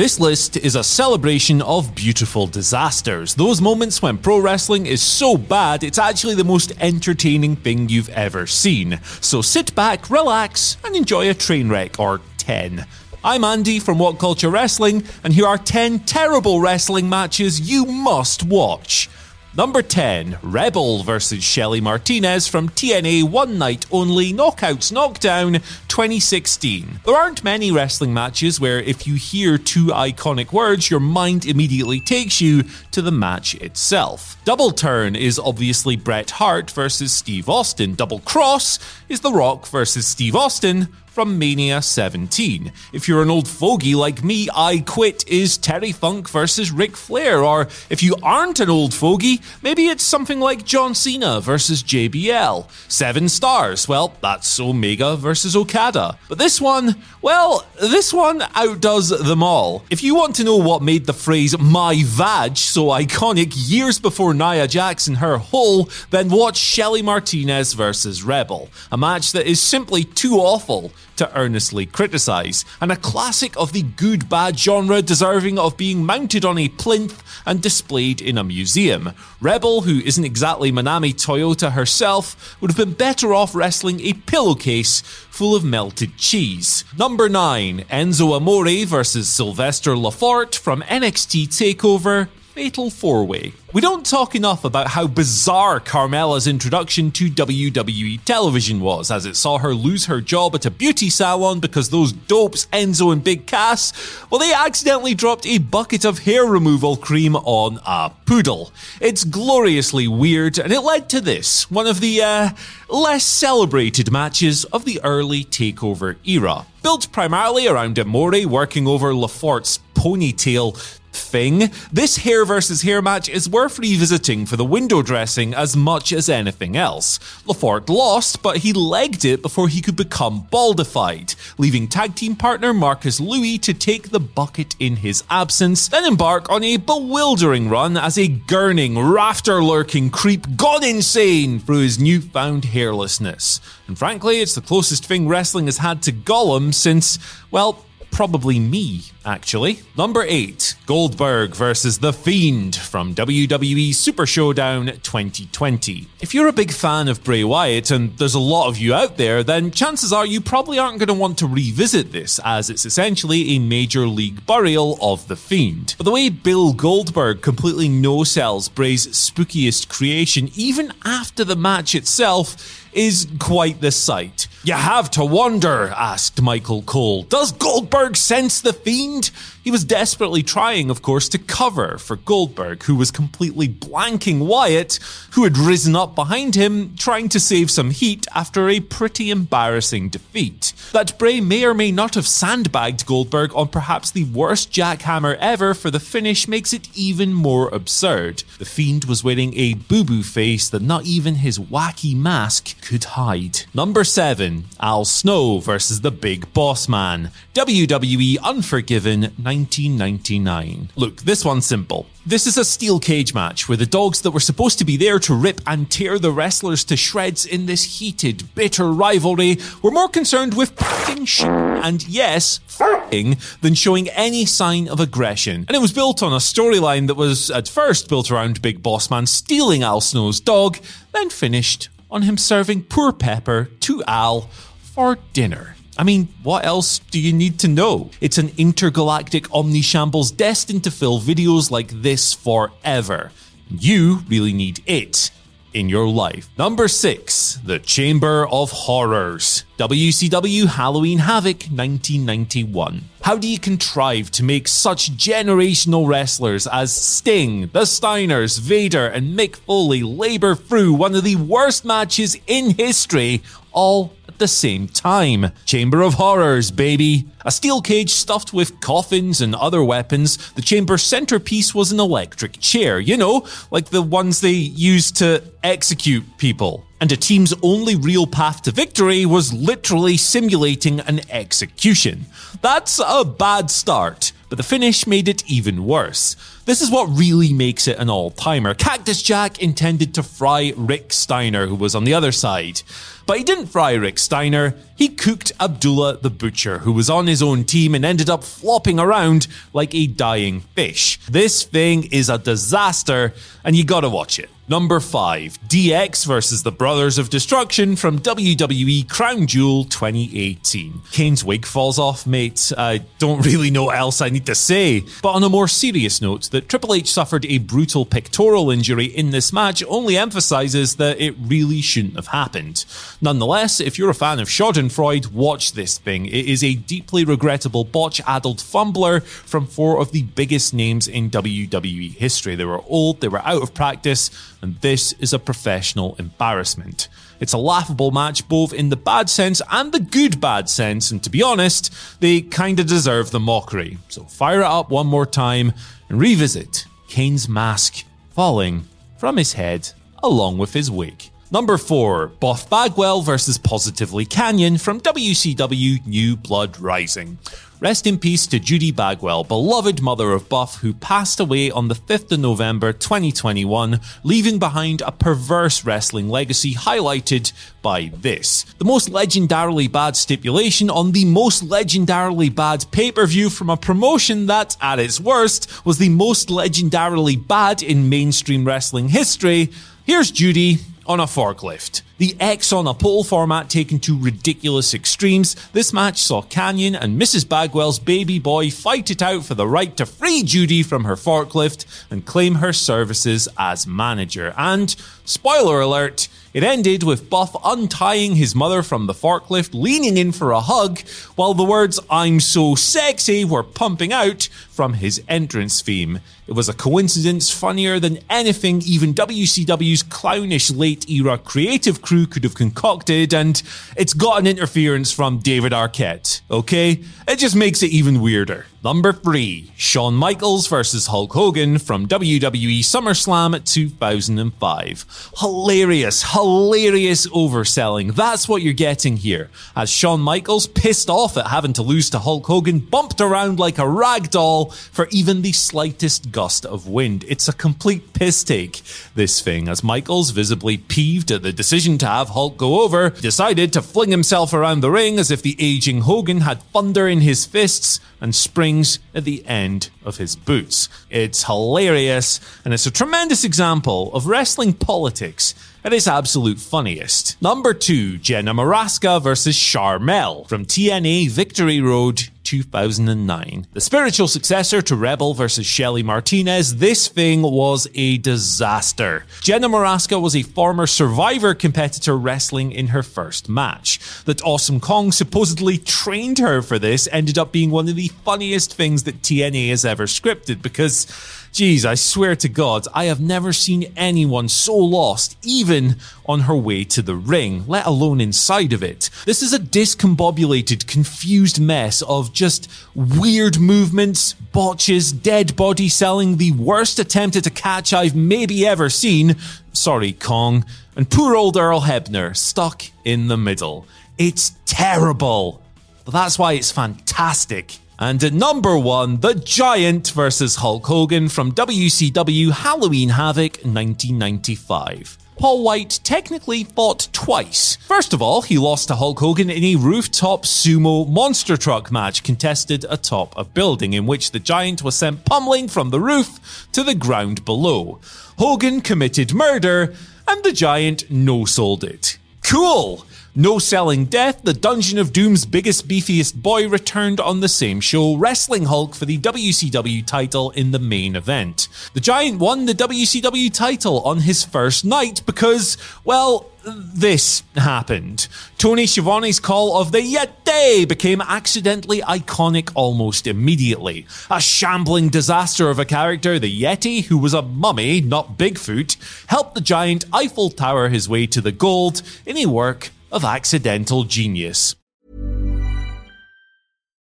This list is a celebration of beautiful disasters. Those moments when pro wrestling is so bad, it's actually the most entertaining thing you've ever seen. So sit back, relax, and enjoy a train wreck or 10. I'm Andy from What Culture Wrestling, and here are 10 terrible wrestling matches you must watch. Number 10, Rebel versus Shelly Martinez from TNA One Night Only Knockouts Knockdown 2016. There aren't many wrestling matches where if you hear two iconic words, your mind immediately takes you to the match itself. Double Turn is obviously Bret Hart versus Steve Austin. Double Cross is The Rock versus Steve Austin from Mania 17. If you're an old fogey like me, I Quit is Terry Funk versus Ric Flair. Or if you aren't an old fogey, maybe it's something like John Cena versus JBL. Seven stars, well, that's Omega versus Okada. But this one, well, this one outdoes them all. If you want to know what made the phrase my vag so iconic years before Nia and her hole, then watch Shelly Martinez versus Rebel. A match that is simply too awful to earnestly criticise, and a classic of the good bad genre deserving of being mounted on a plinth and displayed in a museum. Rebel, who isn't exactly Manami Toyota herself, would have been better off wrestling a pillowcase full of melted cheese. Number 9 Enzo Amore versus Sylvester Lefort from NXT TakeOver Fatal 4 Way. We don't talk enough about how bizarre Carmella's introduction to WWE television was, as it saw her lose her job at a beauty salon because those dopes Enzo and Big Cass, well, they accidentally dropped a bucket of hair removal cream on a poodle. It's gloriously weird, and it led to this, one of the, uh, less celebrated matches of the early TakeOver era. Built primarily around Amore working over Lefort's ponytail thing, this hair versus hair match is worth revisiting for the window dressing as much as anything else. Lefort lost, but he legged it before he could become baldified, leaving tag team partner Marcus Louis to take the bucket in his absence, then embark on a bewildering run as a gurning, rafter lurking creep gone insane through his newfound hairlessness. And frankly, it's the closest thing wrestling has had to Gollum since, well, probably me, actually. Number 8 Goldberg versus The Fiend from WWE Super Showdown 2020. If you're a big fan of Bray Wyatt, and there's a lot of you out there, then chances are you probably aren't going to want to revisit this, as it's essentially a major league burial of The Fiend. But the way Bill Goldberg completely no sells Bray's spookiest creation, even after the match itself, is quite the sight. You have to wonder, asked Michael Cole. Does Goldberg sense the fiend? He was desperately trying, of course, to cover for Goldberg, who was completely blanking Wyatt, who had risen up behind him, trying to save some heat after a pretty embarrassing defeat. That Bray may or may not have sandbagged Goldberg on perhaps the worst jackhammer ever for the finish makes it even more absurd. The Fiend was wearing a boo boo face that not even his wacky mask could hide. Number 7 Al Snow versus the Big Boss Man. WWE Unforgiven 1999. Look, this one's simple. This is a steel cage match where the dogs that were supposed to be there to rip and tear the wrestlers to shreds in this heated, bitter rivalry were more concerned with fucking shit and yes, fucking than showing any sign of aggression. And it was built on a storyline that was at first built around Big Boss Man stealing Al Snow's dog, then finished on him serving poor Pepper to Al for dinner. I mean, what else do you need to know? It's an intergalactic omni shambles destined to fill videos like this forever. You really need it in your life. Number six, The Chamber of Horrors. WCW Halloween Havoc 1991. How do you contrive to make such generational wrestlers as Sting, the Steiners, Vader, and Mick Foley labor through one of the worst matches in history all the same time. Chamber of Horrors, baby. A steel cage stuffed with coffins and other weapons. The chamber's centerpiece was an electric chair, you know, like the ones they used to execute people. And a team's only real path to victory was literally simulating an execution. That's a bad start, but the finish made it even worse. This is what really makes it an all timer. Cactus Jack intended to fry Rick Steiner, who was on the other side. But he didn't fry Rick Steiner, he cooked Abdullah the Butcher, who was on his own team and ended up flopping around like a dying fish. This thing is a disaster, and you gotta watch it. Number 5, DX versus the Brothers of Destruction from WWE Crown Jewel 2018. Kane's wig falls off, mate. I don't really know what else I need to say. But on a more serious note, that Triple H suffered a brutal pectoral injury in this match only emphasizes that it really shouldn't have happened. Nonetheless, if you're a fan of Schadenfreude, watch this thing. It is a deeply regrettable botch-addled fumbler from four of the biggest names in WWE history. They were old, they were out of practice, and this is a professional embarrassment. It's a laughable match both in the bad sense and the good bad sense, and to be honest, they kinda deserve the mockery. So fire it up one more time and revisit Kane's mask falling from his head along with his wig. Number 4, Buff Bagwell versus Positively Kanyon from WCW New Blood Rising. Rest in peace to Judy Bagwell, beloved mother of Buff, who passed away on the 5th of November 2021, leaving behind a perverse wrestling legacy highlighted by this. The most legendarily bad stipulation on the most legendarily bad pay per view from a promotion that, at its worst, was the most legendarily bad in mainstream wrestling history. Here's Judy on a forklift. The X on a pole format taken to ridiculous extremes, this match saw Kanyon and Mrs. Bagwell's baby boy fight it out for the right to free Judy from her forklift and claim her services as manager. And, spoiler alert, it ended with Buff untying his mother from the forklift, leaning in for a hug, while the words I'm so sexy were pumping out from his entrance theme. It was a coincidence funnier than anything even WCW's clownish late era creative crew could have concocted, and it's got an interference from David Arquette, okay? It just makes it even weirder. Number 3, Shawn Michaels versus Hulk Hogan from WWE SummerSlam 2005. Hilarious, hilarious overselling. That's what you're getting here. As Shawn Michaels, pissed off at having to lose to Hulk Hogan, bumped around like a rag doll for even the slightest gust of wind. It's a complete piss take, this thing, as Michaels, visibly peeved at the decision to have Hulk go over, decided to fling himself around the ring as if the aging Hogan had thunder in his fists and springs at the end of his boots. It's hilarious, and it's a tremendous example of wrestling politics at its absolute funniest. Number 2, Jenna Morasca versus Sharmell from TNA Victory Road 2009. The spiritual successor to Rebel versus Shelly Martinez, this thing was a disaster. Jenna Morasca was a former Survivor competitor wrestling in her first match. That Awesome Kong supposedly trained her for this ended up being one of the funniest things that TNA has ever scripted because Geez, I swear to God, I have never seen anyone so lost, even on her way to the ring, let alone inside of it. This is a discombobulated, confused mess of just weird movements, botches, dead body selling, the worst attempt at a catch I've maybe ever seen. Sorry, Kong. And poor old Earl Hebner stuck in the middle. It's terrible. But that's why it's fantastic And at number one, The Giant versus Hulk Hogan from WCW Halloween Havoc 1995. Paul White technically fought twice. First of all, he lost to Hulk Hogan in a rooftop sumo monster truck match contested atop a building in which the giant was sent pummeling from the roof to the ground below. Hogan committed murder, and the giant no sold it. Cool! No Selling Death, the Dungeon of Doom's biggest, beefiest boy, returned on the same show, wrestling Hulk for the WCW title in the main event. The Giant won the WCW title on his first night because, well, this happened. Tony Schiavone's call of the Yeti became accidentally iconic almost immediately. A shambling disaster of a character, the Yeti, who was a mummy, not Bigfoot, helped the giant Eiffel Tower his way to the gold in a work of accidental genius.